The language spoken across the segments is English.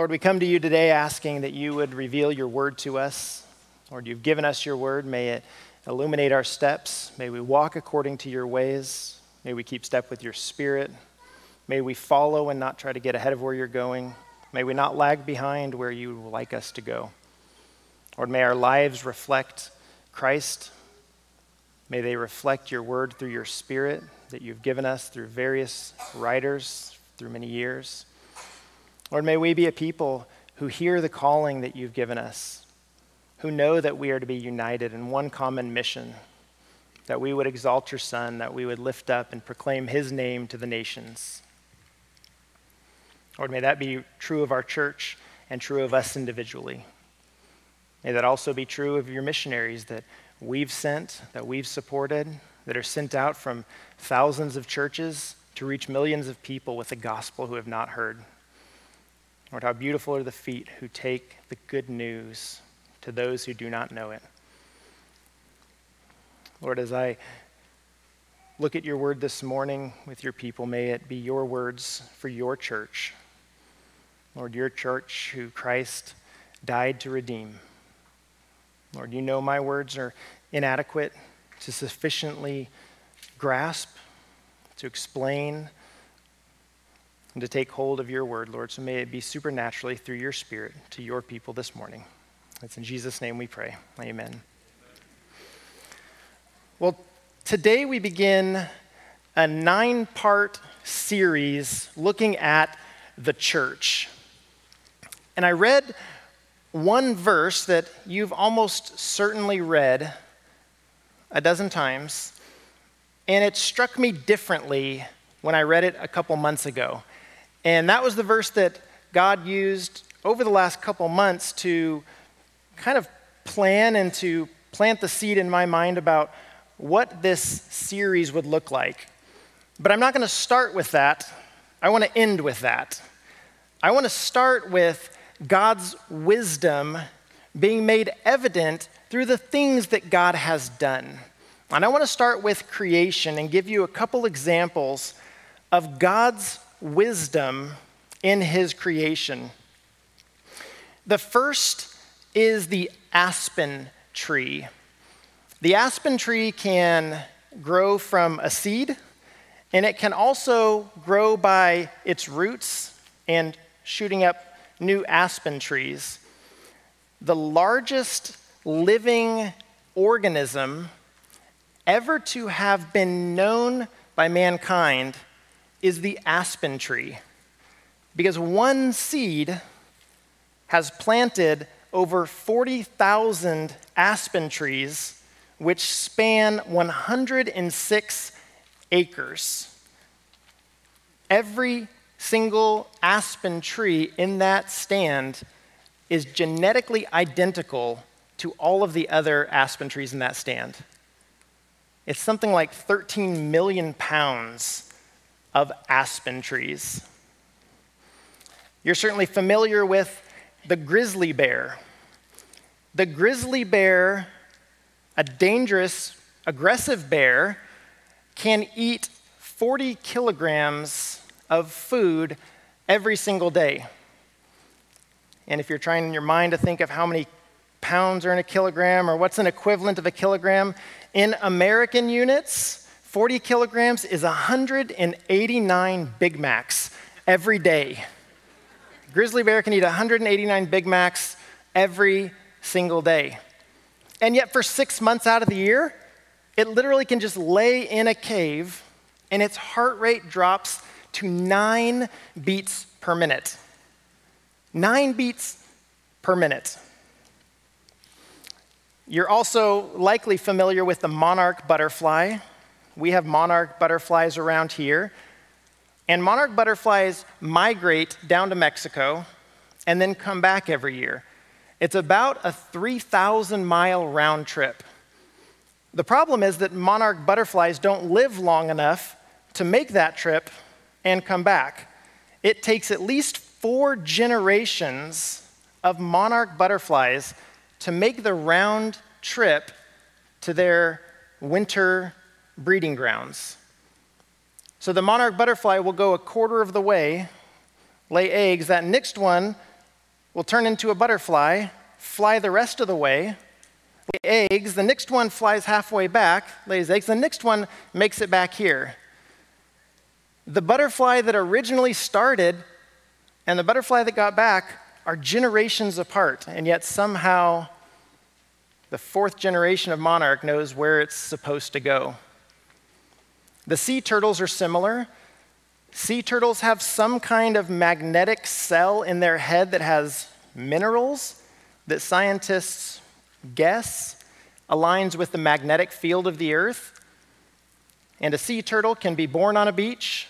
Lord, we come to you today asking that you would reveal your word to us. Lord, you've given us your word. May it illuminate our steps. May we walk according to your ways. May we keep step with your spirit. May we follow and not try to get ahead of where you're going. May we not lag behind where you would like us to go. Lord, may our lives reflect Christ. May they reflect your word through your spirit that you've given us through various writers through many years. Lord, may we be a people who hear the calling that you've given us, who know that we are to be united in one common mission, that we would exalt your Son, that we would lift up and proclaim his name to the nations. Lord, may that be true of our church and true of us individually. May that also be true of your missionaries that we've sent, that we've supported, that are sent out from thousands of churches to reach millions of people with the gospel who have not heard. Lord, how beautiful are the feet who take the good news to those who do not know it. Lord, as I look at your word this morning with your people, may it be your words for your church. Lord, your church who Christ died to redeem. Lord, you know my words are inadequate to sufficiently grasp, to explain, and to take hold of your word, Lord. So may it be supernaturally through your spirit to your people this morning. It's in Jesus' name we pray. Amen. Well, today we begin a nine part series looking at the church. And I read one verse that you've almost certainly read a dozen times, and it struck me differently when I read it a couple months ago. And that was the verse that God used over the last couple months to kind of plan and to plant the seed in my mind about what this series would look like. But I'm not going to start with that. I want to end with that. I want to start with God's wisdom being made evident through the things that God has done. And I want to start with creation and give you a couple examples of God's wisdom in his creation. The first is the aspen tree. The aspen tree can grow from a seed, and it can also grow by its roots and shooting up new aspen trees. The largest living organism ever to have been known by mankind is the aspen tree. Because one seed has planted over 40,000 aspen trees, which span 106 acres. Every single aspen tree in that stand is genetically identical to all of the other aspen trees in that stand. It's something like 13 million pounds of aspen trees. You're certainly familiar with the grizzly bear. The grizzly bear, a dangerous, aggressive bear, can eat 40 kilograms of food every single day. And if you're trying in your mind to think of how many pounds are in a kilogram or what's an equivalent of a kilogram, in American units, 40 kilograms is 189 Big Macs every day. Grizzly bear can eat 189 Big Macs every single day. And yet, for six months out of the year, it literally can just lay in a cave and its heart rate drops to nine beats per minute. Nine beats per minute. You're also likely familiar with the monarch butterfly. We have monarch butterflies around here. And monarch butterflies migrate down to Mexico and then come back every year. It's about a 3,000 mile round trip. The problem is that monarch butterflies don't live long enough to make that trip and come back. It takes at least four generations of monarch butterflies to make the round trip to their winter breeding grounds. So the monarch butterfly will go a quarter of the way, lay eggs. That next one will turn into a butterfly, fly the rest of the way, lay eggs. The next one flies halfway back, lays eggs. The next one makes it back here. The butterfly that originally started and the butterfly that got back are generations apart, and yet somehow the fourth generation of monarch knows where it's supposed to go. The sea turtles are similar. Sea turtles have some kind of magnetic cell in their head that has minerals that scientists guess aligns with the magnetic field of the earth. And a sea turtle can be born on a beach,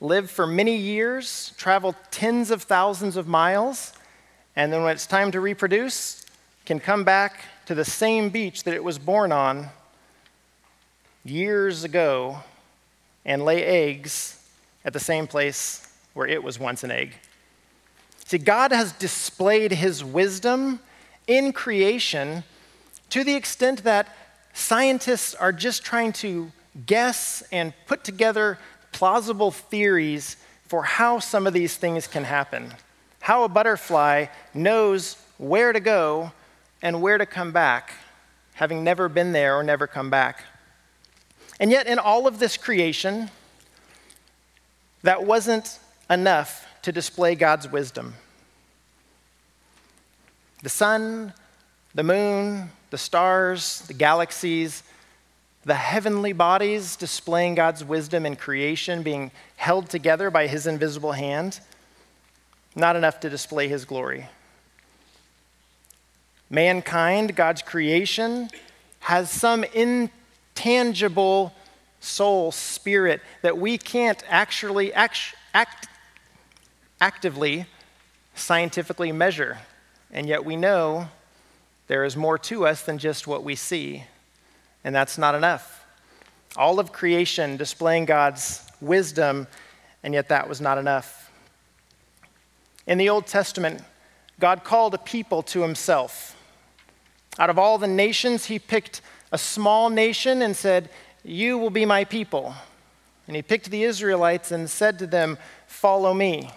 live for many years, travel tens of thousands of miles, and then when it's time to reproduce, can come back to the same beach that it was born on years ago and lay eggs at the same place where it was once an egg. See, God has displayed his wisdom in creation to the extent that scientists are just trying to guess and put together plausible theories for how some of these things can happen. How a butterfly knows where to go and where to come back, having never been there or never come back. And yet, in all of this creation, that wasn't enough to display God's wisdom. The sun, the moon, the stars, the galaxies, the heavenly bodies displaying God's wisdom in creation, being held together by his invisible hand, not enough to display his glory. Mankind, God's creation, has some intangible soul, spirit that we can't actually act, act, actively, scientifically measure. And yet we know there is more to us than just what we see, and that's not enough. All of creation displaying God's wisdom, and yet that was not enough. In the Old Testament, God called a people to himself. Out of all the nations, he picked a small nation and said, You will be my people. And he picked the Israelites and said to them, Follow me.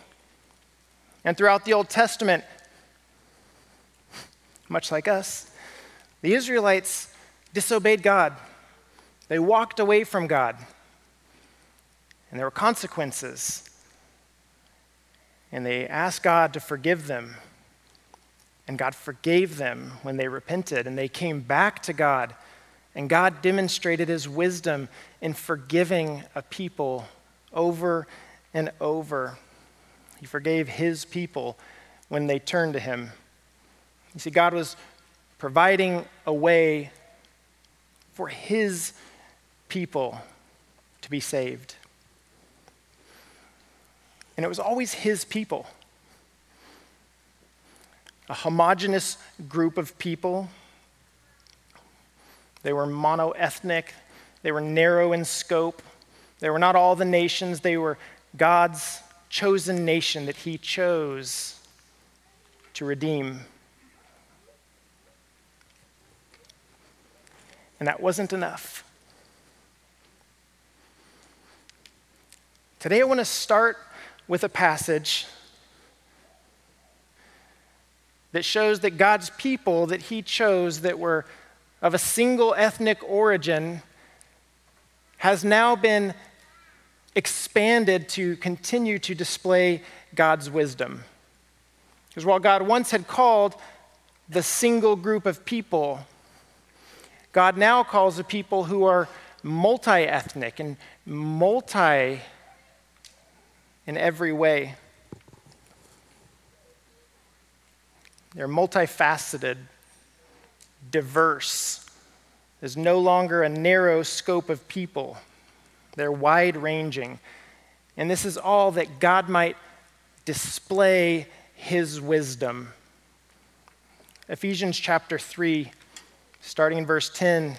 And throughout the Old Testament, much like us, the Israelites disobeyed God. They walked away from God. And there were consequences. And they asked God to forgive them. And God forgave them when they repented and they came back to God. And God demonstrated his wisdom in forgiving a people over and over. He forgave his people when they turned to him. You see, God was providing a way for his people to be saved. And it was always his people a homogenous group of people. They were monoethnic, they were narrow in scope. They were not all the nations, they were God's chosen nation that He chose to redeem. And that wasn't enough. Today, I want to start with a passage that shows that God's people that He chose that were of a single ethnic origin has now been expanded to continue to display God's wisdom. Because while God once had called the single group of people, God now calls the people who are multi ethnic and multi in every way. They're multifaceted, diverse. There's no longer a narrow scope of people, they're wide ranging. And this is all that God might display his wisdom. Ephesians chapter 3, starting in verse 10.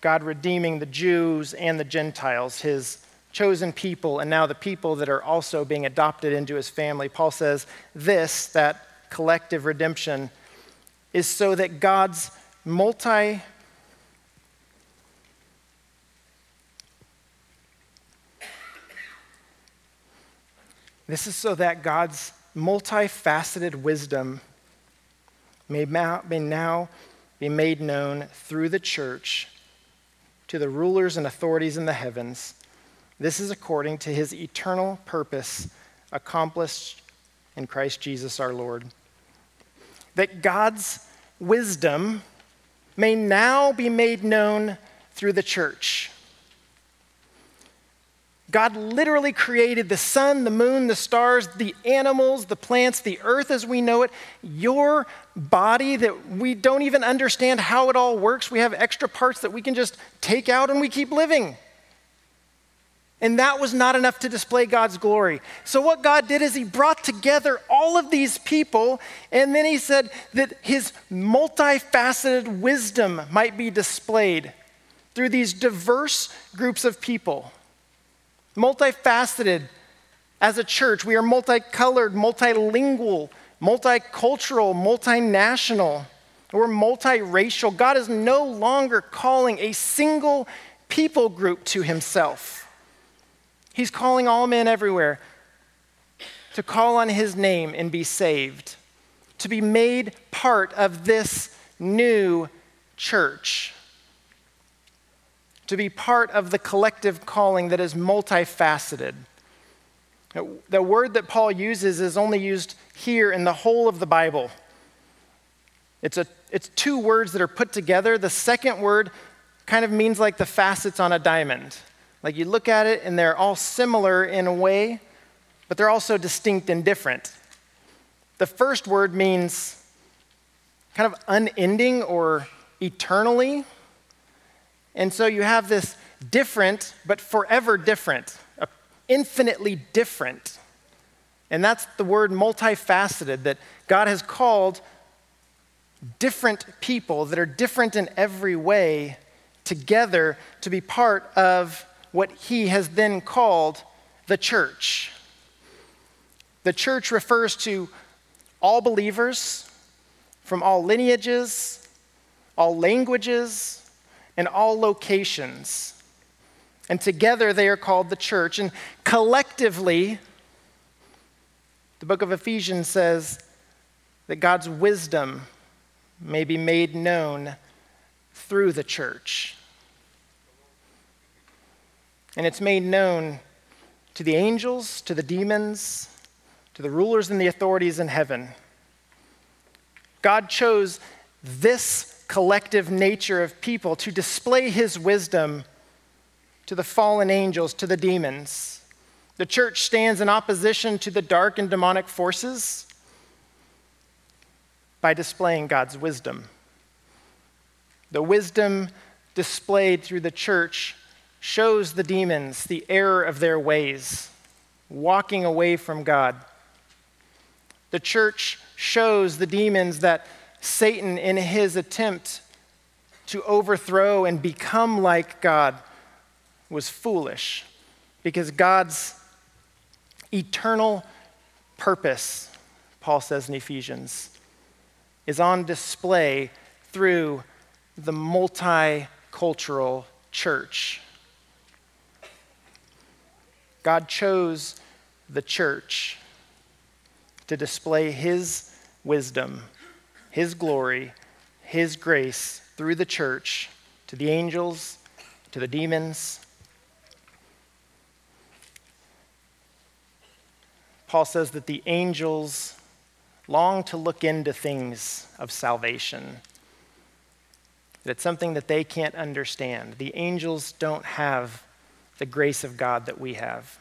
God redeeming the Jews and the Gentiles, his chosen people and now the people that are also being adopted into his family. Paul says this, that collective redemption, is so that God's multi This is so that God's multifaceted wisdom may now be made known through the church to the rulers and authorities in the heavens. This is according to his eternal purpose accomplished in Christ Jesus our Lord. That God's wisdom may now be made known through the church. God literally created the sun, the moon, the stars, the animals, the plants, the earth as we know it. Your body that we don't even understand how it all works. We have extra parts that we can just take out and we keep living. And that was not enough to display God's glory. So, what God did is He brought together all of these people, and then He said that His multifaceted wisdom might be displayed through these diverse groups of people. Multifaceted as a church, we are multicolored, multilingual, multicultural, multinational. We're multiracial. God is no longer calling a single people group to Himself. He's calling all men everywhere to call on his name and be saved, to be made part of this new church, to be part of the collective calling that is multifaceted. The word that Paul uses is only used here in the whole of the Bible. It's, a, it's two words that are put together. The second word kind of means like the facets on a diamond. Like you look at it and they're all similar in a way, but they're also distinct and different. The first word means kind of unending or eternally. And so you have this different, but forever different, infinitely different. And that's the word multifaceted that God has called different people that are different in every way together to be part of what he has then called the church. The church refers to all believers from all lineages, all languages, and all locations. And together they are called the church. And collectively, the book of Ephesians says that God's wisdom may be made known through the church and it's made known to the angels, to the demons, to the rulers and the authorities in heaven. God chose this collective nature of people to display his wisdom to the fallen angels, to the demons. The church stands in opposition to the dark and demonic forces by displaying God's wisdom. The wisdom displayed through the church shows the demons the error of their ways, walking away from God. The church shows the demons that Satan, in his attempt to overthrow and become like God, was foolish because God's eternal purpose, Paul says in Ephesians, is on display through the multicultural church. God chose the church to display His wisdom, His glory, His grace through the church to the angels, to the demons. Paul says that the angels long to look into things of salvation. That it's something that they can't understand. The angels don't have the grace of God that we have.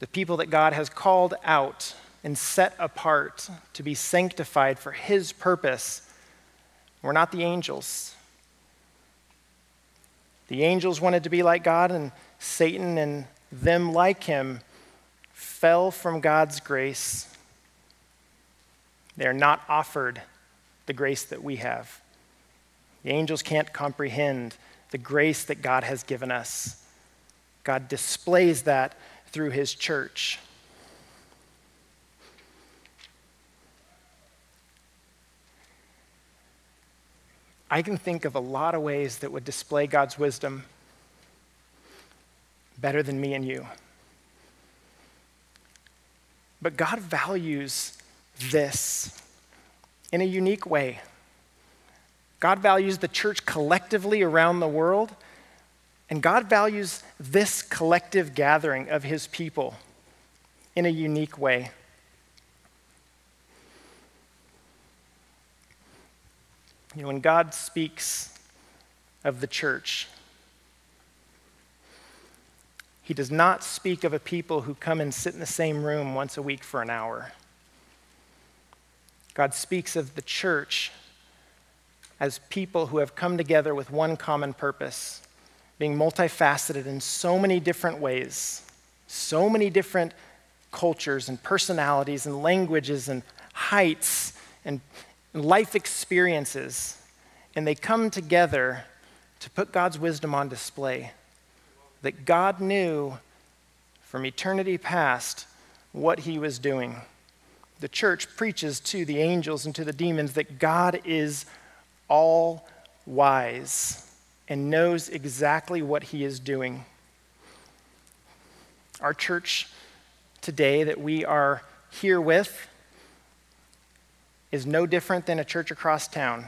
The people that God has called out and set apart to be sanctified for His purpose were not the angels. The angels wanted to be like God, and Satan and them like him fell from God's grace. They are not offered the grace that we have. The angels can't comprehend the grace that God has given us. God displays that through his church. I can think of a lot of ways that would display God's wisdom better than me and you. But God values this in a unique way. God values the church collectively around the world, and God values this collective gathering of his people in a unique way. You know, when God speaks of the church, he does not speak of a people who come and sit in the same room once a week for an hour. God speaks of the church as people who have come together with one common purpose, being multifaceted in so many different ways, so many different cultures and personalities and languages and heights and life experiences. And they come together to put God's wisdom on display. That God knew from eternity past what he was doing. The church preaches to the angels and to the demons that God is all wise and knows exactly what he is doing. Our church today that we are here with is no different than a church across town.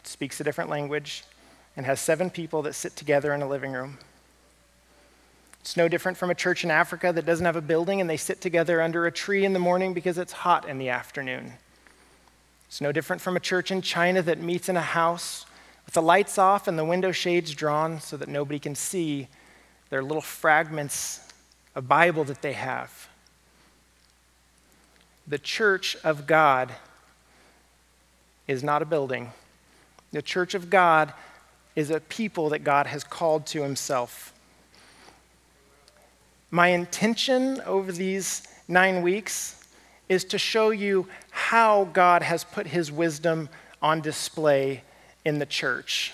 It speaks a different language and has seven people that sit together in a living room. It's no different from a church in Africa that doesn't have a building and they sit together under a tree in the morning because it's hot in the afternoon. It's no different from a church in China that meets in a house with the lights off and the window shades drawn so that nobody can see their little fragments of Bible that they have. The church of God is not a building. The church of God is a people that God has called to himself. My intention over these nine weeks is to show you how God has put his wisdom on display in the church.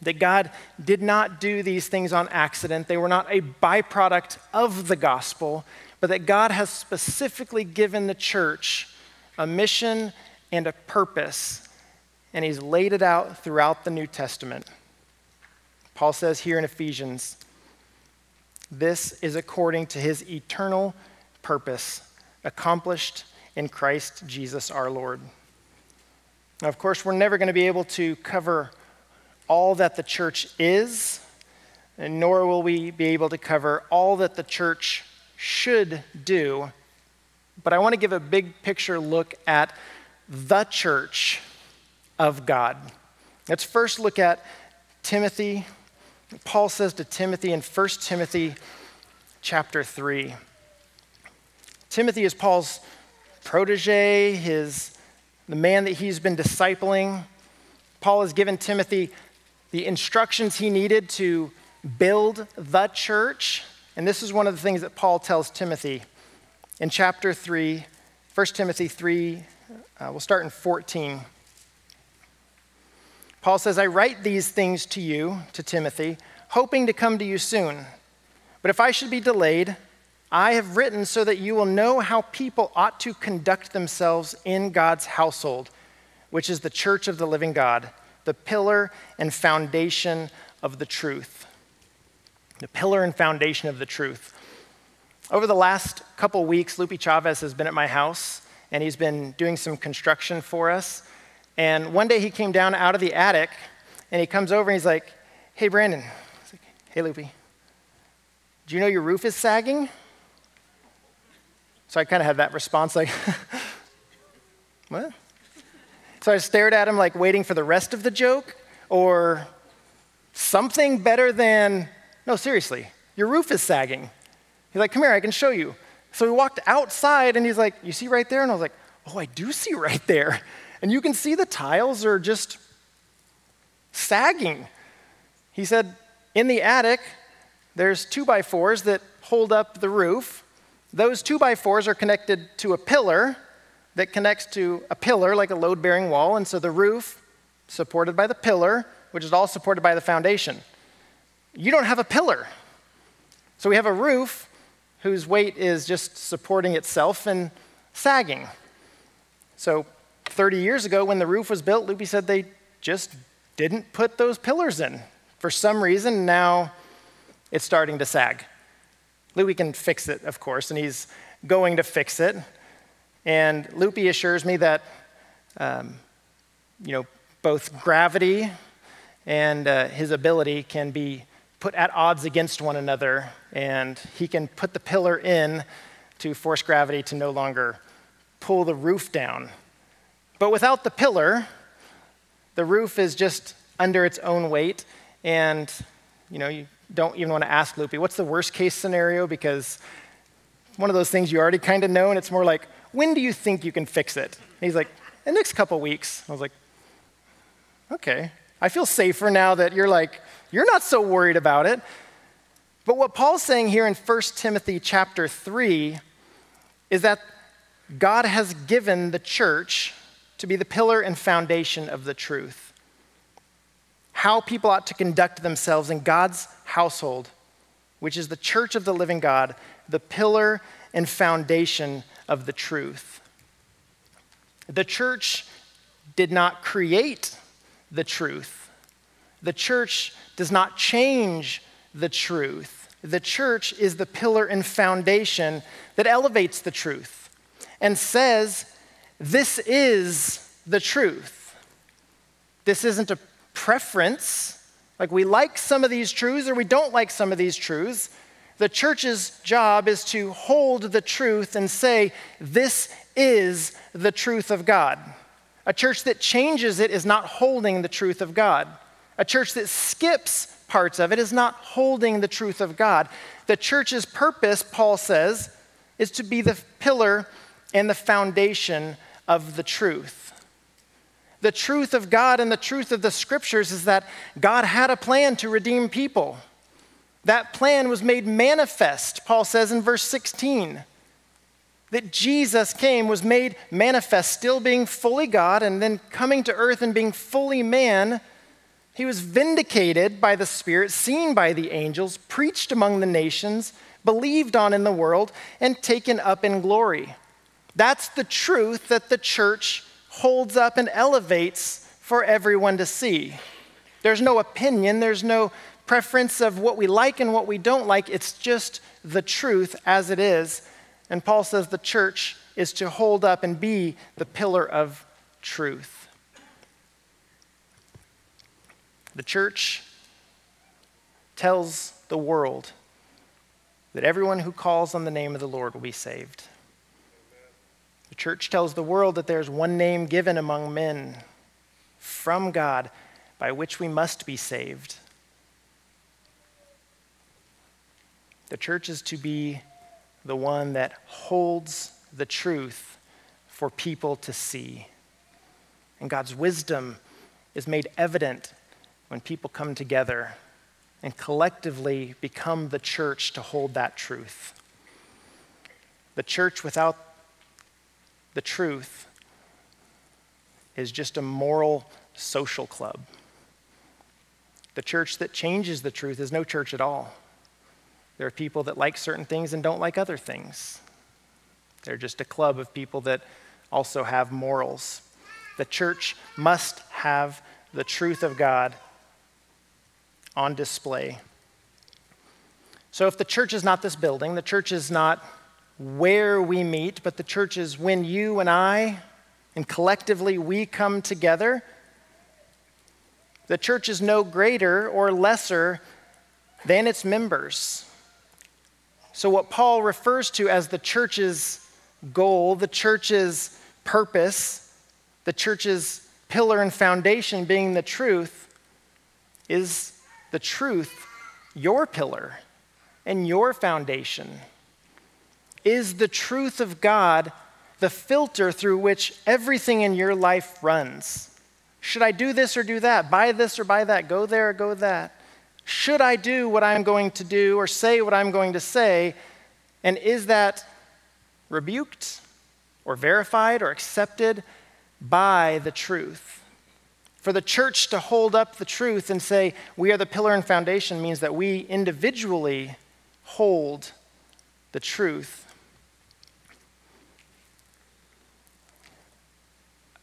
That God did not do these things on accident, they were not a byproduct of the gospel, but that God has specifically given the church a mission and a purpose, and he's laid it out throughout the New Testament. Paul says here in Ephesians, this is according to his eternal purpose, accomplished in Christ Jesus our Lord. Now, of course, we're never going to be able to cover all that the church is, nor will we be able to cover all that the church should do. But I want to give a big picture look at the church of God. Let's first look at Timothy. Paul says to Timothy in 1 Timothy chapter 3. Timothy is Paul's protege, his, the man that he's been discipling. Paul has given Timothy the instructions he needed to build the church. And this is one of the things that Paul tells Timothy in chapter 3, 1 Timothy 3, uh, we'll start in 14. Paul says, I write these things to you, to Timothy, hoping to come to you soon. But if I should be delayed, I have written so that you will know how people ought to conduct themselves in God's household, which is the church of the living God, the pillar and foundation of the truth. The pillar and foundation of the truth. Over the last couple weeks, Lupe Chavez has been at my house and he's been doing some construction for us. And one day he came down out of the attic and he comes over and he's like, Hey, Brandon. Like, hey, Lupe. Do you know your roof is sagging? So I kind of had that response like, What? So I stared at him, like waiting for the rest of the joke or something better than, No, seriously, your roof is sagging. He's like, Come here, I can show you. So we walked outside and he's like, You see right there? And I was like, Oh, I do see right there. And you can see the tiles are just sagging. He said, In the attic, there's two by fours that hold up the roof. Those two by fours are connected to a pillar that connects to a pillar like a load bearing wall. And so the roof, supported by the pillar, which is all supported by the foundation. You don't have a pillar. So we have a roof whose weight is just supporting itself and sagging. So 30 years ago, when the roof was built, Lupe said they just didn't put those pillars in. For some reason, now it's starting to sag. Louis can fix it, of course, and he's going to fix it. And Lupe assures me that, um, you know, both gravity and uh, his ability can be put at odds against one another, and he can put the pillar in to force gravity to no longer pull the roof down. But without the pillar, the roof is just under its own weight, and you know, you don't even want to ask Lupe, what's the worst case scenario? Because one of those things you already kind of know, and it's more like, when do you think you can fix it? And he's like, in the next couple weeks. I was like, okay. I feel safer now that you're like, you're not so worried about it. But what Paul's saying here in 1 Timothy chapter 3 is that God has given the church to be the pillar and foundation of the truth. How people ought to conduct themselves in God's household, which is the church of the living God, the pillar and foundation of the truth. The church did not create the truth. The church does not change the truth. The church is the pillar and foundation that elevates the truth and says, This is the truth. This isn't a preference, like we like some of these truths or we don't like some of these truths. The church's job is to hold the truth and say, This is the truth of God. A church that changes it is not holding the truth of God. A church that skips parts of it is not holding the truth of God. The church's purpose, Paul says, is to be the pillar and the foundation of the truth. The truth of God and the truth of the scriptures is that God had a plan to redeem people. That plan was made manifest, Paul says in verse 16 that Jesus came was made manifest, still being fully God and then coming to earth and being fully man. He was vindicated by the Spirit, seen by the angels, preached among the nations, believed on in the world, and taken up in glory. That's the truth that the church holds up and elevates for everyone to see. There's no opinion, there's no preference of what we like and what we don't like. It's just the truth as it is and Paul says the church is to hold up and be the pillar of truth. The church tells the world that everyone who calls on the name of the Lord will be saved. Church tells the world that there's one name given among men from God by which we must be saved. The church is to be the one that holds the truth for people to see. And God's wisdom is made evident when people come together and collectively become the church to hold that truth. The church without the truth is just a moral social club. The church that changes the truth is no church at all. There are people that like certain things and don't like other things. They're just a club of people that also have morals. The church must have the truth of God on display. So, if the church is not this building, the church is not where we meet, but the church is when you and I and collectively we come together, the church is no greater or lesser than its members. So, what Paul refers to as the church's goal, the church's purpose, the church's pillar and foundation being the truth, is the truth your pillar and your foundation? Is the truth of God the filter through which everything in your life runs? Should I do this or do that? Buy this or buy that? Go there or go that? Should I do what I'm going to do or say what I'm going to say? And is that rebuked or verified or accepted by the truth? For the church to hold up the truth and say, we are the pillar and foundation, means that we individually hold the truth.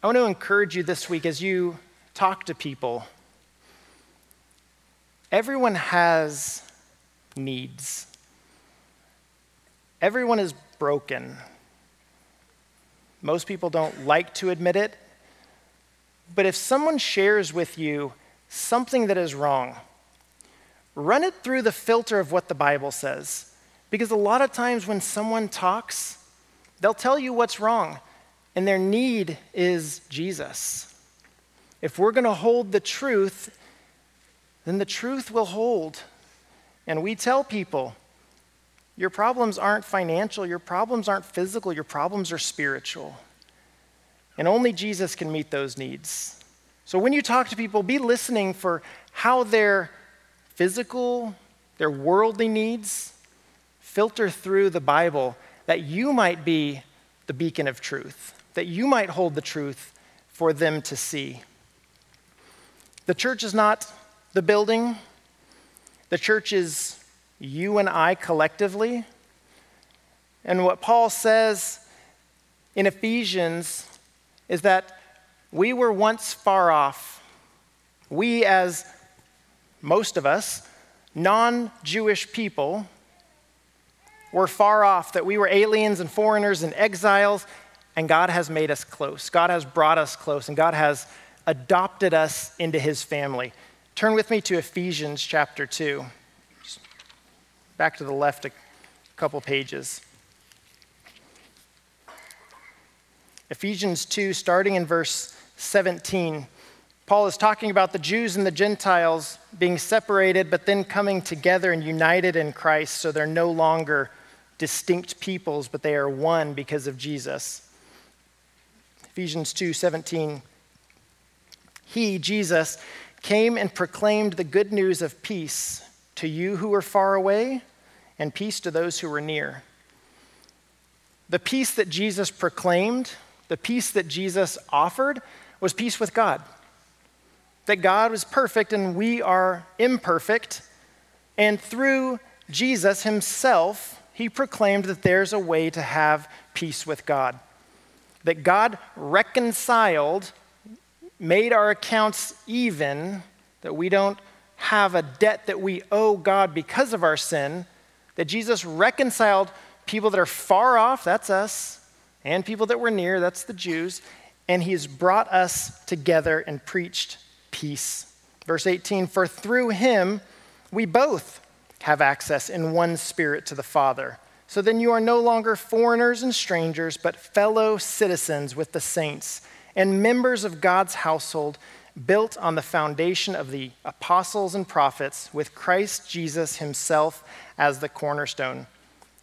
I want to encourage you this week as you talk to people Everyone has needs. everyone is broken. Most people don't like to admit it. But if someone shares with you something that is wrong, run it through the filter of what the Bible says. Because a lot of times when someone talks, they'll tell you what's wrong, and their need is Jesus. If we're going to hold the truth, then the truth will hold. And we tell people, your problems aren't financial, your problems aren't physical, your problems are spiritual. And only Jesus can meet those needs. So when you talk to people, be listening for how their physical, their worldly needs filter through the Bible that you might be the beacon of truth, that you might hold the truth for them to see. The church is not the building, the church is you and I collectively. And what Paul says in Ephesians is that we were once far off. We, as most of us, non Jewish people, were far off, that we were aliens and foreigners and exiles, and God has made us close. God has brought us close, and God has adopted us into his family. Turn with me to Ephesians chapter 2 back to the left a couple pages. Ephesians 2, starting in verse 17. Paul is talking about the Jews and the Gentiles being separated, but then coming together and united in Christ, so they're no longer distinct peoples, but they are one because of Jesus. Ephesians 2 17. He, Jesus, came and proclaimed the good news of peace to you who were far away, and peace to those who were near. The peace that Jesus proclaimed, the peace that Jesus offered, was peace with God. That God was perfect and we are imperfect. And through Jesus himself, he proclaimed that there's a way to have peace with God. That God reconciled, made our accounts even, that we don't have a debt that we owe God because of our sin, that Jesus reconciled people that are far off, that's us, and people that were near, that's the Jews, and he has brought us together and preached peace. Verse 18 For through him we both have access in one spirit to the Father. So then you are no longer foreigners and strangers, but fellow citizens with the saints and members of God's household built on the foundation of the apostles and prophets, with Christ Jesus himself as the cornerstone.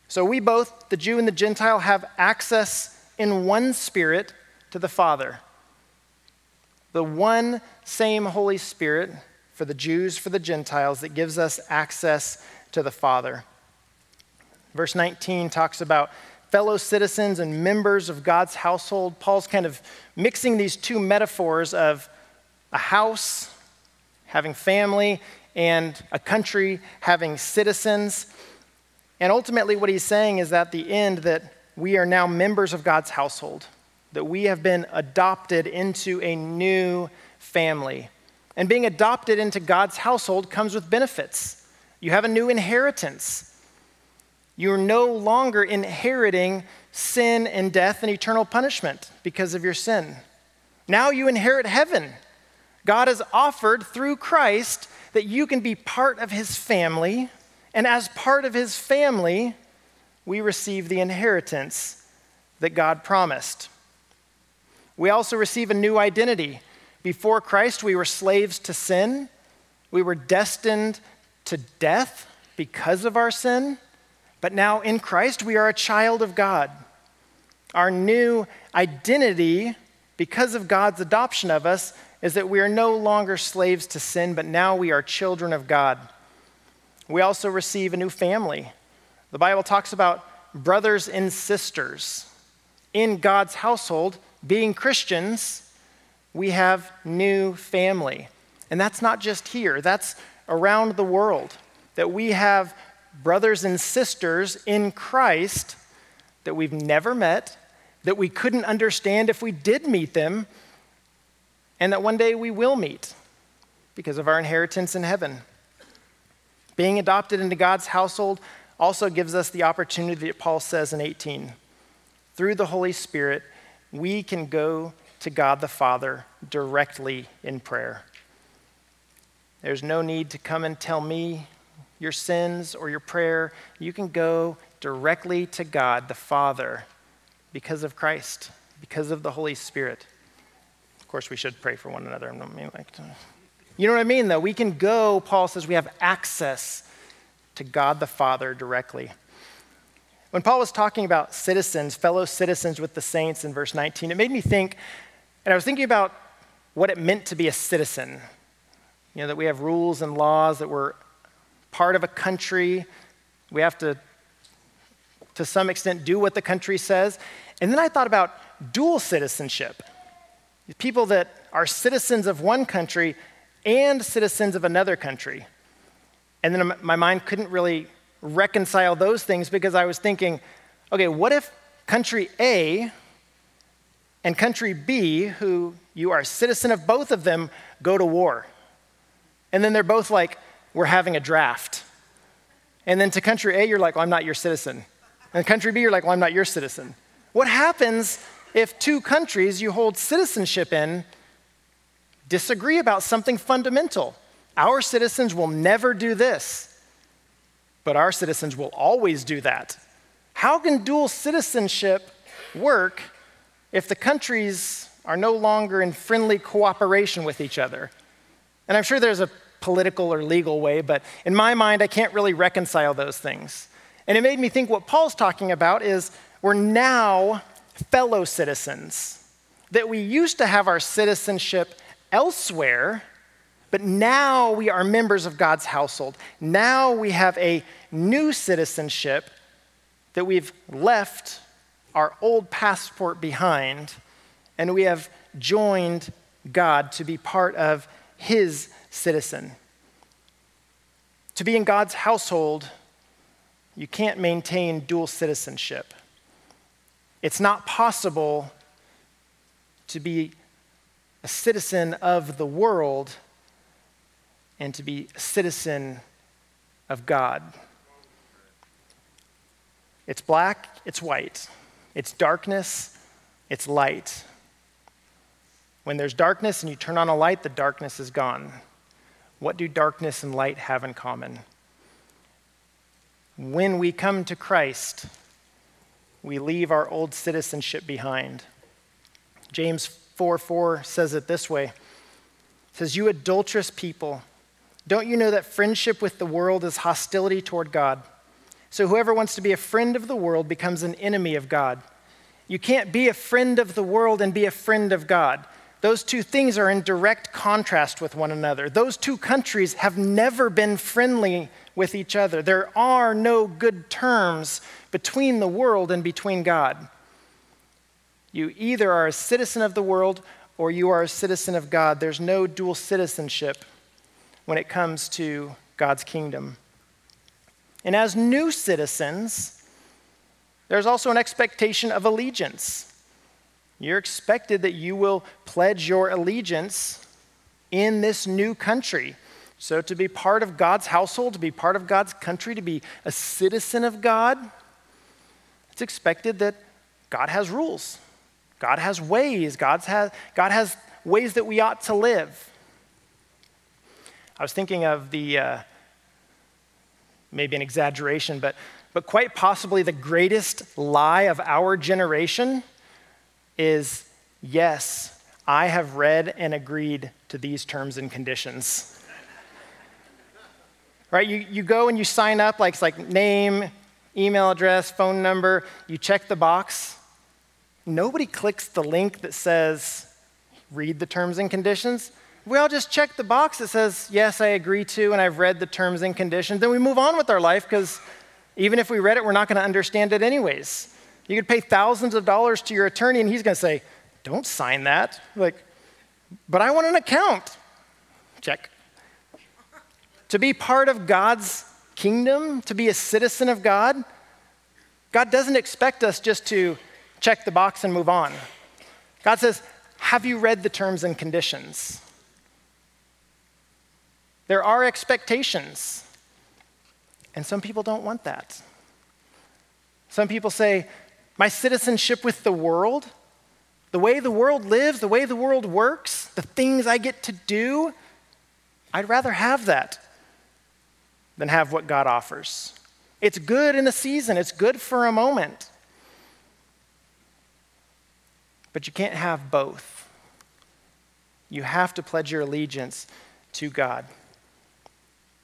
So we both, the Jew and the Gentile, have access in one spirit to the Father. The one same Holy Spirit for the Jews, for the Gentiles, that gives us access to the Father. Verse 19 talks about fellow citizens and members of God's household. Paul's kind of mixing these two metaphors of a house, having family, and a country having citizens. And ultimately, what he's saying is at the end that we are now members of God's household, that we have been adopted into a new family. And being adopted into God's household comes with benefits. You have a new inheritance. You're no longer inheriting sin and death and eternal punishment because of your sin. Now you inherit heaven. God has offered through Christ that you can be part of his family, and as part of his family, we receive the inheritance that God promised. We also receive a new identity. Before Christ, we were slaves to sin. We were destined to death because of our sin. But now in Christ, we are a child of God. Our new identity, because of God's adoption of us, is that we are no longer slaves to sin, but now we are children of God. We also receive a new family. The Bible talks about brothers and sisters. In God's household, being Christians, we have new family. And that's not just here, that's around the world. That we have brothers and sisters in Christ that we've never met, that we couldn't understand if we did meet them, and that one day we will meet because of our inheritance in heaven. Being adopted into God's household also gives us the opportunity that Paul says in 18. Through the Holy Spirit, we can go to God the Father directly in prayer. There's no need to come and tell me your sins or your prayer. You can go directly to God the Father because of Christ, because of the Holy Spirit. Of course, we should pray for one another. I mean, like, you know what I mean, though? We can go, Paul says, we have access to God the Father directly. When Paul was talking about citizens, fellow citizens with the saints in verse 19, it made me think, and I was thinking about what it meant to be a citizen. You know, that we have rules and laws, that we're part of a country. We have to, to some extent, do what the country says. And then I thought about dual citizenship people that are citizens of one country and citizens of another country. And then my mind couldn't really reconcile those things because I was thinking, okay, what if country A and country B, who you are a citizen of both of them, go to war? And then they're both like, we're having a draft. And then to country A, you're like, well, I'm not your citizen. And country B, you're like, well, I'm not your citizen. What happens if two countries you hold citizenship in disagree about something fundamental? Our citizens will never do this but our citizens will always do that. How can dual citizenship work if the countries are no longer in friendly cooperation with each other? And I'm sure there's a political or legal way, but in my mind, I can't really reconcile those things. And it made me think what Paul's talking about is we're now fellow citizens, that we used to have our citizenship elsewhere but now we are members of God's household. Now we have a new citizenship that we've left our old passport behind, and we have joined God to be part of His citizen. To be in God's household, you can't maintain dual citizenship. It's not possible to be a citizen of the world and to be a citizen of God. It's black, it's white. It's darkness, it's light. When there's darkness and you turn on a light, the darkness is gone. What do darkness and light have in common? When we come to Christ, we leave our old citizenship behind. James 4 4 says it this way it says, You adulterous people, don't you know that friendship with the world is hostility toward God? So whoever wants to be a friend of the world becomes an enemy of God. You can't be a friend of the world and be a friend of God. Those two things are in direct contrast with one another. Those two countries have never been friendly with each other. There are no good terms between the world and between God. You either are a citizen of the world or you are a citizen of God. There's no dual citizenship when it comes to God's kingdom. And as new citizens, there's also an expectation of allegiance. You're expected that you will pledge your allegiance in this new country. So, to be part of God's household, to be part of God's country, to be a citizen of God, it's expected that God has rules, God has ways, God's God has ways that we ought to live. I was thinking of the, uh, maybe an exaggeration, but, but quite possibly the greatest lie of our generation is yes, I have read and agreed to these terms and conditions. right? You, you go and you sign up, like it's like name, email address, phone number, you check the box. Nobody clicks the link that says, read the terms and conditions we all just check the box that says, yes, I agree to, and I've read the terms and conditions. Then we move on with our life because even if we read it, we're not going to understand it anyways. You could pay thousands of dollars to your attorney, and he's going to say, don't sign that. Like, but I want an account. Check. to be part of God's kingdom, to be a citizen of God, God doesn't expect us just to check the box and move on. God says, Have you read the terms and conditions? There are expectations. And some people don't want that. Some people say, my citizenship with the world, the way the world lives, the way the world works, the things I get to do, I'd rather have that than have what God offers. It's good in a season, it's good for a moment. But you can't have both. You have to pledge your allegiance to God.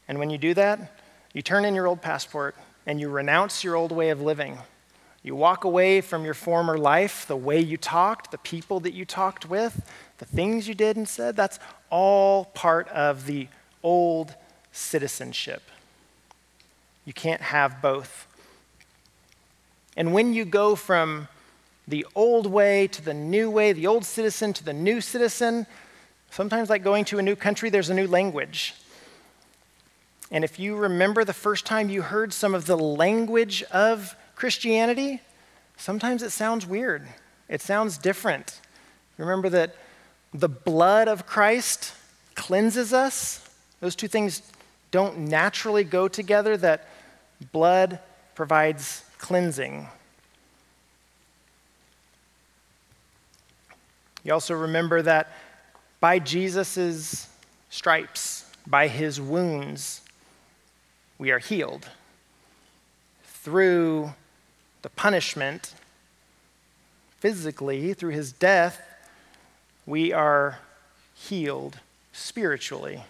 And when you do that, you turn in your old passport and you renounce your old way of living. You walk away from your former life, the way you talked, the people that you talked with, the things you did and said. That's all part of the old citizenship. You can't have both. And when you go from the old way to the new way, the old citizen to the new citizen, sometimes like going to a new country, there's a new language. And if you remember the first time you heard some of the language of Christianity, sometimes it sounds weird. It sounds different. Remember that the blood of Christ cleanses us. Those two things don't naturally go together, that blood provides cleansing. You also remember that by Jesus' stripes, by his wounds, we are healed. Through the punishment, physically, through his death, we are healed spiritually.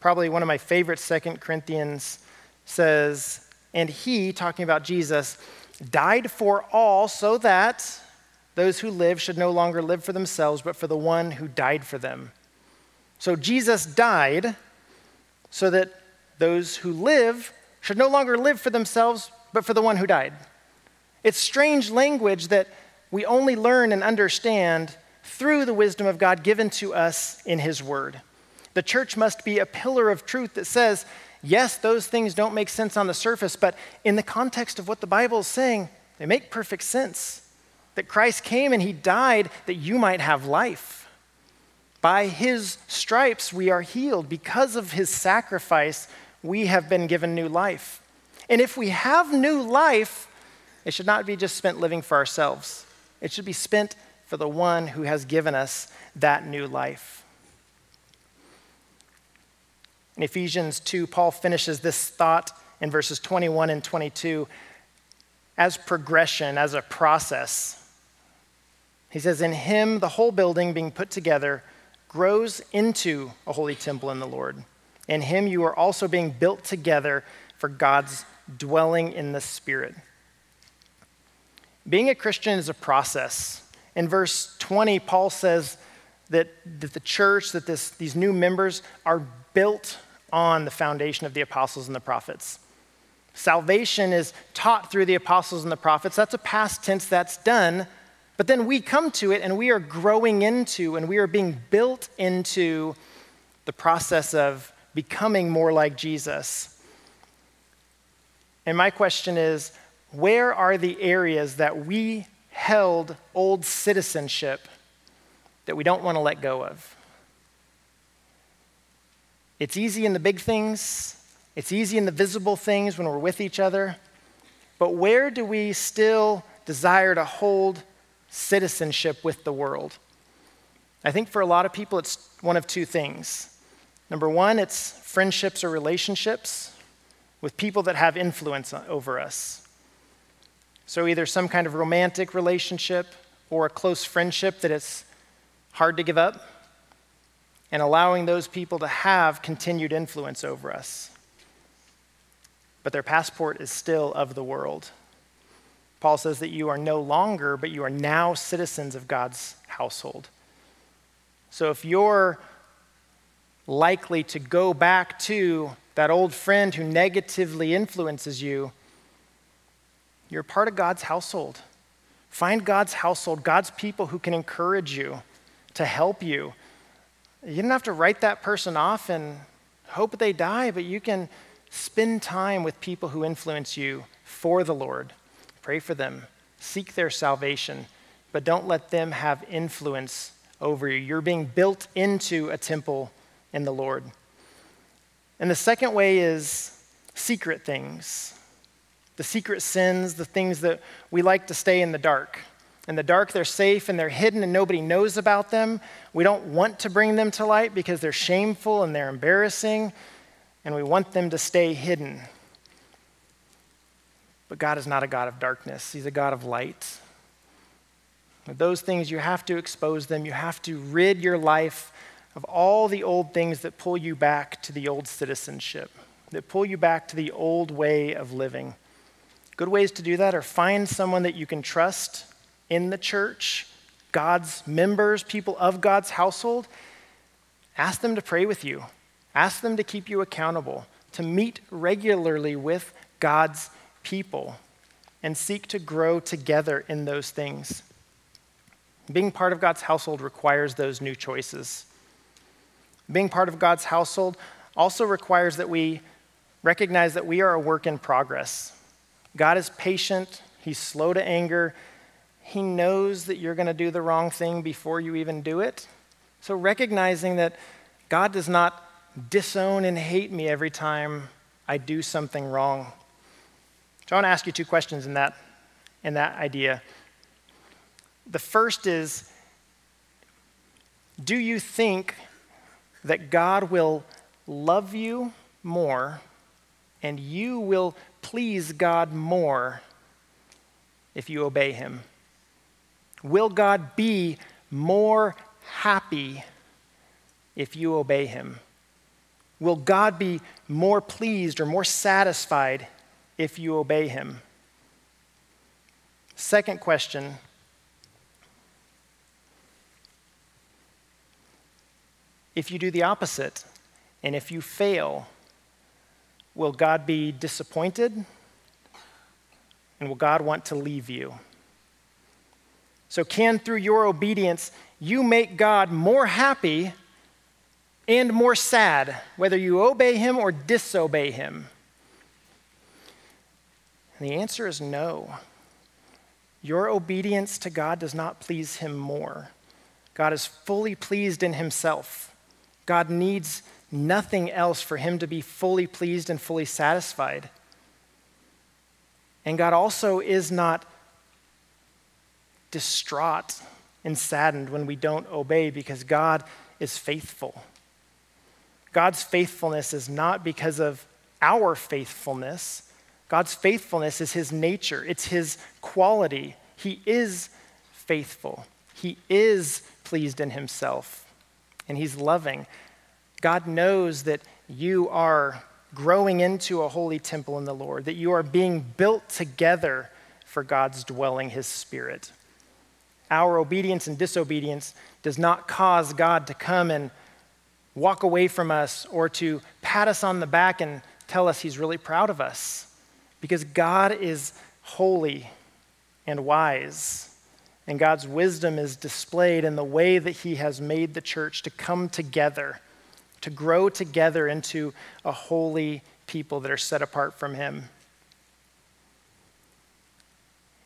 Probably one of my favorite Second Corinthians says, and he, talking about Jesus, died for all so that those who live should no longer live for themselves, but for the one who died for them. So Jesus died so that those who live should no longer live for themselves, but for the one who died. It's strange language that we only learn and understand through the wisdom of God given to us in His Word. The church must be a pillar of truth that says, yes, those things don't make sense on the surface, but in the context of what the Bible is saying, they make perfect sense. That Christ came and He died that you might have life. By His stripes, we are healed. Because of His sacrifice, we have been given new life. And if we have new life, it should not be just spent living for ourselves, it should be spent for the one who has given us that new life. In Ephesians 2, Paul finishes this thought in verses 21 and 22 as progression, as a process. He says, In him, the whole building being put together grows into a holy temple in the Lord. In him, you are also being built together for God's dwelling in the Spirit. Being a Christian is a process. In verse 20, Paul says that, that the church, that this, these new members are built on the foundation of the apostles and the prophets. Salvation is taught through the apostles and the prophets. That's a past tense, that's done. But then we come to it and we are growing into and we are being built into the process of becoming more like Jesus. And my question is where are the areas that we held old citizenship that we don't want to let go of? It's easy in the big things, it's easy in the visible things when we're with each other. But where do we still desire to hold citizenship with the world? I think for a lot of people, it's one of two things. Number one, it's friendships or relationships with people that have influence over us. So, either some kind of romantic relationship or a close friendship that it's hard to give up, and allowing those people to have continued influence over us. But their passport is still of the world. Paul says that you are no longer, but you are now citizens of God's household. So if you're likely to go back to that old friend who negatively influences you, you're part of God's household. Find God's household, God's people who can encourage you, to help you. You don't have to write that person off and hope they die, but you can spend time with people who influence you for the Lord. Pray for them, seek their salvation, but don't let them have influence over you. You're being built into a temple in the Lord. And the second way is secret things, the secret sins, the things that we like to stay in the dark. In the dark, they're safe and they're hidden and nobody knows about them. We don't want to bring them to light because they're shameful and they're embarrassing, and we want them to stay hidden. But God is not a God of darkness, He's a God of light. With those things, you have to expose them. You have to rid your life of all the old things that pull you back to the old citizenship, that pull you back to the old way of living. Good ways to do that are find someone that you can trust in the church, God's members, people of God's household. Ask them to pray with you, ask them to keep you accountable, to meet regularly with God's people, and seek to grow together in those things. Being part of God's household requires those new choices. Being part of God's household also requires that we recognize that we are a work in progress. God is patient, He's slow to anger. He knows that you're going to do the wrong thing before you even do it. So, recognizing that God does not disown and hate me every time I do something wrong. So, I want to ask you two questions in that, in that idea. The first is Do you think that God will love you more and you will please God more if you obey Him? Will God be more happy if you obey Him? Will God be more pleased or more satisfied if you obey Him? Second question If you do the opposite, and if you fail, will God be disappointed? And will God want to leave you? So, can through your obedience you make God more happy and more sad, whether you obey him or disobey him? And the answer is no. Your obedience to God does not please him more. God is fully pleased in himself. God needs nothing else for him to be fully pleased and fully satisfied. And God also is not distraught and saddened when we don't obey because God is faithful. God's faithfulness is not because of our faithfulness. God's faithfulness is his nature, it's his quality. He is faithful, he is pleased in himself and He's loving. God knows that you are growing into a holy temple in the Lord, that you are being built together for God's dwelling, His Spirit. Our obedience and disobedience does not cause God to come and walk away from us or to pat us on the back and tell us He's really proud of us. Because God is holy and wise. And God's wisdom is displayed in the way that He has made the church to come together, to grow together into a holy people that are set apart from Him.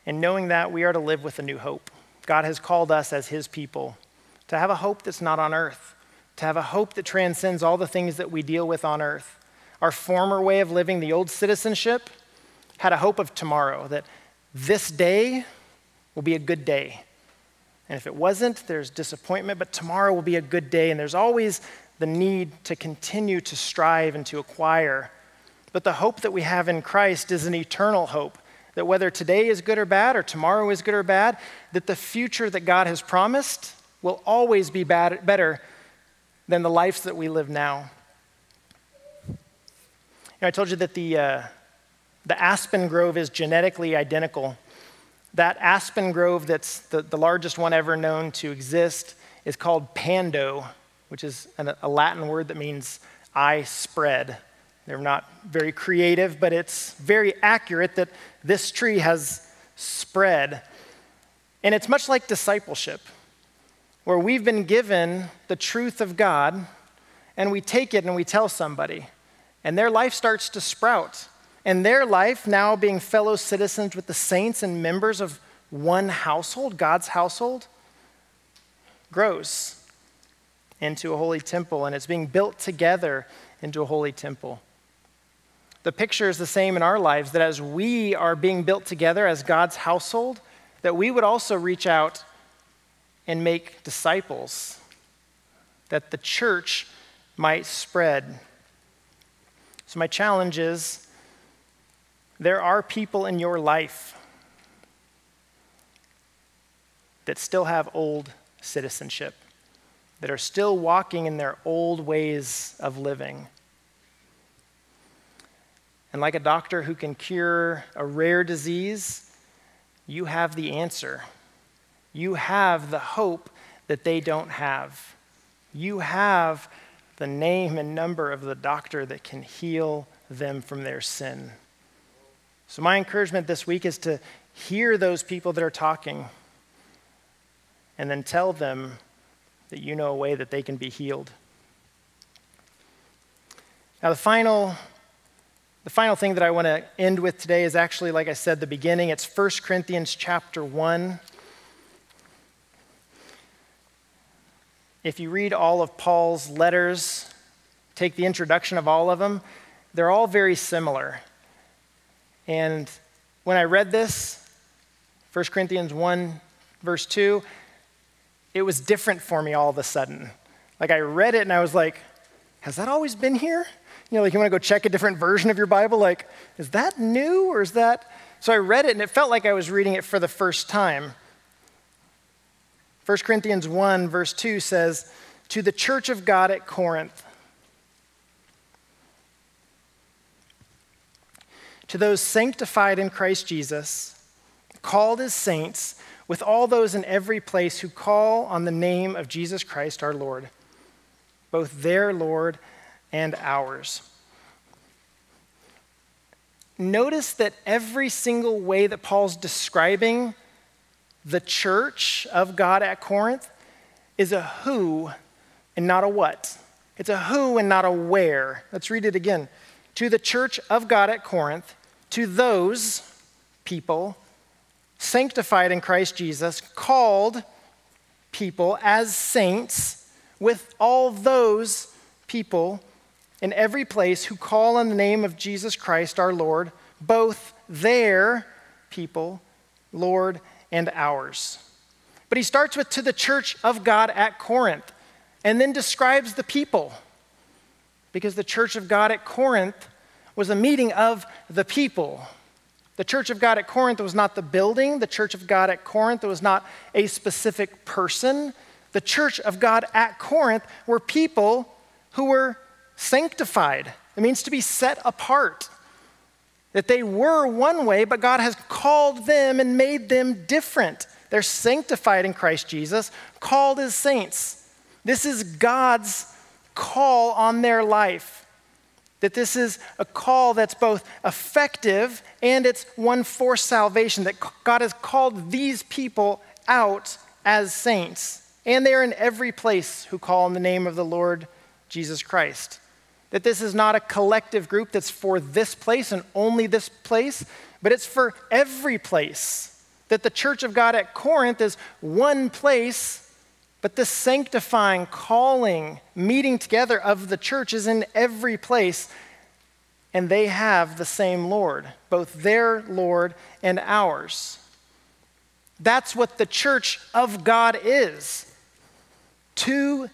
And knowing that, we are to live with a new hope. God has called us as His people to have a hope that's not on earth, to have a hope that transcends all the things that we deal with on earth. Our former way of living, the old citizenship, had a hope of tomorrow, that this day will be a good day. And if it wasn't, there's disappointment, but tomorrow will be a good day. And there's always the need to continue to strive and to acquire. But the hope that we have in Christ is an eternal hope that whether today is good or bad, or tomorrow is good or bad, that the future that God has promised will always be bad, better than the lives that we live now. You know, I told you that the, uh, the aspen grove is genetically identical that aspen grove, that's the, the largest one ever known to exist, is called Pando, which is an, a Latin word that means I spread. They're not very creative, but it's very accurate that this tree has spread. And it's much like discipleship, where we've been given the truth of God and we take it and we tell somebody, and their life starts to sprout and their life, now being fellow citizens with the saints and members of one household, God's household, grows into a holy temple, and it's being built together into a holy temple. the picture is the same in our lives that as we are being built together as God's household, that we would also reach out and make disciples, that the church might spread. So, my challenge is there are people in your life that still have old citizenship, that are still walking in their old ways of living. And like a doctor who can cure a rare disease, you have the answer. You have the hope that they don't have. You have the name and number of the doctor that can heal them from their sin. So, my encouragement this week is to hear those people that are talking and then tell them that you know a way that they can be healed. Now, the final, the final thing that I want to end with today is actually, like I said, the beginning. It's 1 Corinthians chapter 1. If you read all of Paul's letters, take the introduction of all of them, they're all very similar. And when I read this, 1 Corinthians 1, verse 2, it was different for me all of a sudden. Like I read it and I was like, has that always been here? You know, like you want to go check a different version of your Bible, like, is that new or is that? So I read it and it felt like I was reading it for the first time. 1 Corinthians 1, verse 2 says, To the church of God at Corinth, to those sanctified in Christ Jesus, called as saints, with all those in every place who call on the name of Jesus Christ our Lord, both their Lord and ours. Notice that every single way that Paul's describing the church of God at Corinth is a who and not a what. It's a who and not a where. Let's read it again. To the church of God at Corinth, to those people sanctified in Christ Jesus, called people as saints, with all those people in every place who call on the name of Jesus Christ our Lord, both their people, Lord and ours. But he starts with to the church of God at Corinth and then describes the people. Because the church of God at Corinth was a meeting of the people. The church of God at Corinth was not the building, the church of God at Corinth was not a specific person. The church of God at Corinth were people who were sanctified. It means to be set apart. That they were one way, but God has called them and made them different. They're sanctified in Christ Jesus, called as saints. This is God's call on their life. That this is a call that's both effective and it's one for salvation. That God has called these people out as saints. And they are in every place who call on the name of the Lord Jesus Christ. That this is not a collective group that's for this place and only this place, but it's for every place. That the church of God at Corinth is one place, but the sanctifying, calling, meeting together of the church is in every place. And they have the same Lord, both their Lord and ours. That's what the church of God is. To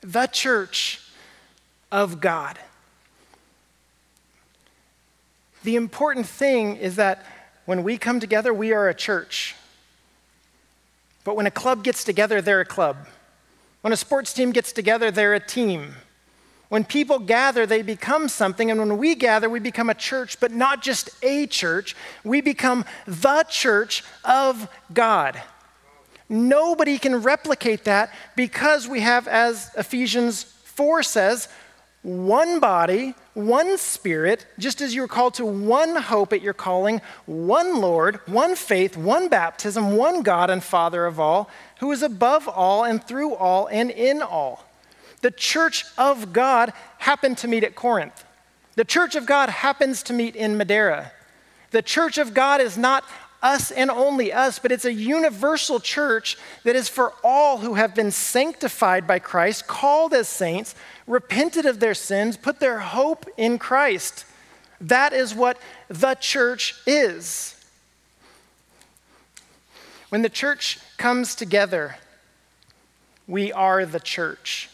the church of God. The important thing is that when we come together, we are a church. But when a club gets together, they're a club. When a sports team gets together, they're a team. When people gather, they become something. And when we gather, we become a church, but not just a church. We become the church of God. Nobody can replicate that because we have, as Ephesians 4 says, one body, one spirit, just as you are called to one hope at your calling, one Lord, one faith, one baptism, one God and Father of all, who is above all and through all and in all. The church of God happened to meet at Corinth. The church of God happens to meet in Madeira. The church of God is not us and only us, but it's a universal church that is for all who have been sanctified by Christ, called as saints, repented of their sins, put their hope in Christ. That is what the church is. When the church comes together, we are the church.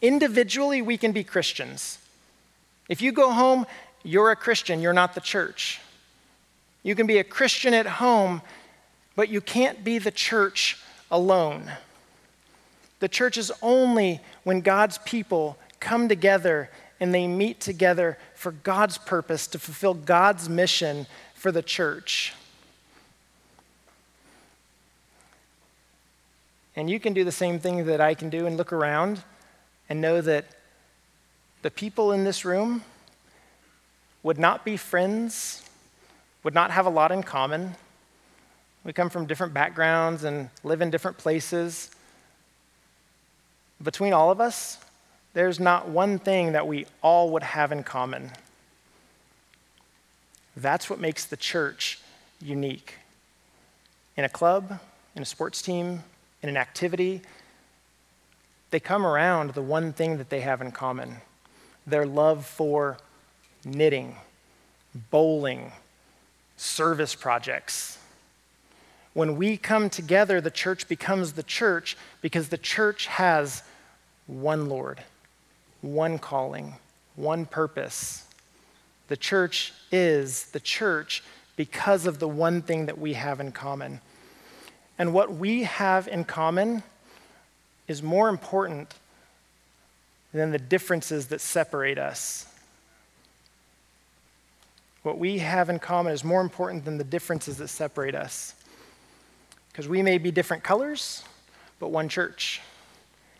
Individually, we can be Christians. If you go home, you're a Christian, you're not the church. You can be a Christian at home, but you can't be the church alone. The church is only when God's people come together and they meet together for God's purpose to fulfill God's mission for the church. And you can do the same thing that I can do and look around and know that the people in this room would not be friends, would not have a lot in common. We come from different backgrounds and live in different places. Between all of us, there's not one thing that we all would have in common. That's what makes the church unique. In a club, in a sports team, in an activity, they come around the one thing that they have in common their love for knitting, bowling, service projects. When we come together, the church becomes the church because the church has one Lord, one calling, one purpose. The church is the church because of the one thing that we have in common. And what we have in common is more important than the differences that separate us. What we have in common is more important than the differences that separate us. Because we may be different colors, but one church.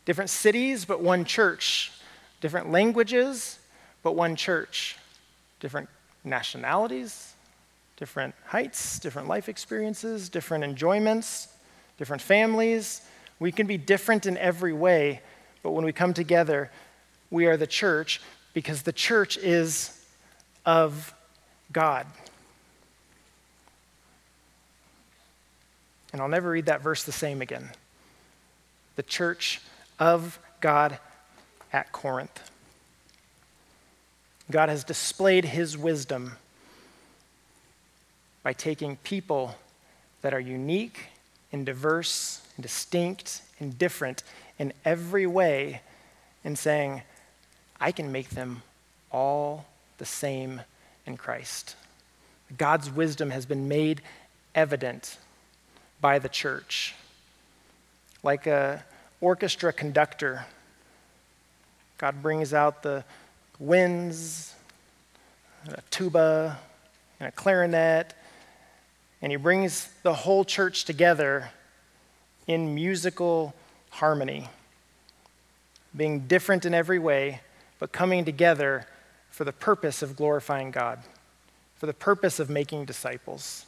Different cities, but one church. Different languages, but one church. Different nationalities, different heights, different life experiences, different enjoyments, different families. We can be different in every way, but when we come together, we are the church because the church is of God. And I'll never read that verse the same again. The church of God at Corinth. God has displayed his wisdom by taking people that are unique and diverse and distinct and different in every way and saying, I can make them all the same in Christ. God's wisdom has been made evident by the church. Like a orchestra conductor, God brings out the winds, a tuba, and a clarinet, and he brings the whole church together in musical harmony, being different in every way, but coming together for the purpose of glorifying God, for the purpose of making disciples,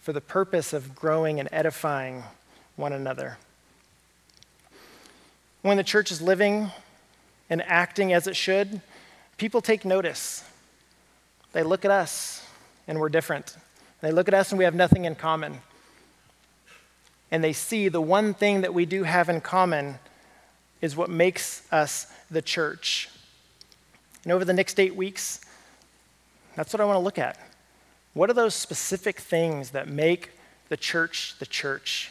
for the purpose of growing and edifying one another. When the church is living and acting as it should, people take notice. They look at us and we're different. They look at us and we have nothing in common. And they see the one thing that we do have in common is what makes us the church. And over the next eight weeks, that's what I want to look at. What are those specific things that make the church the church?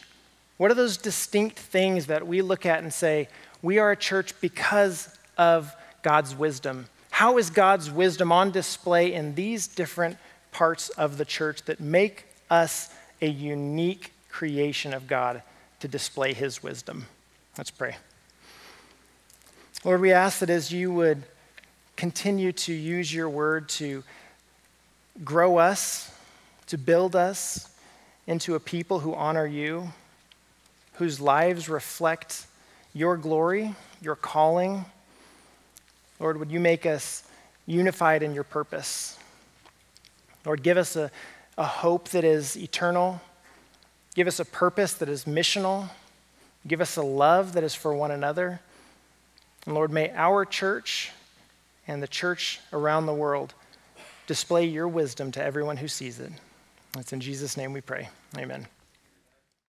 What are those distinct things that we look at and say, we are a church because of God's wisdom? How is God's wisdom on display in these different parts of the church that make us a unique creation of God to display His wisdom? Let's pray. Lord, we ask that as you would continue to use your word to grow us, to build us into a people who honor you, whose lives reflect your glory, your calling. Lord, would you make us unified in your purpose? Lord, give us a, a hope that is eternal. Give us a purpose that is missional. Give us a love that is for one another. And Lord, may our church and the church around the world display your wisdom to everyone who sees it. It's in Jesus' name we pray. Amen.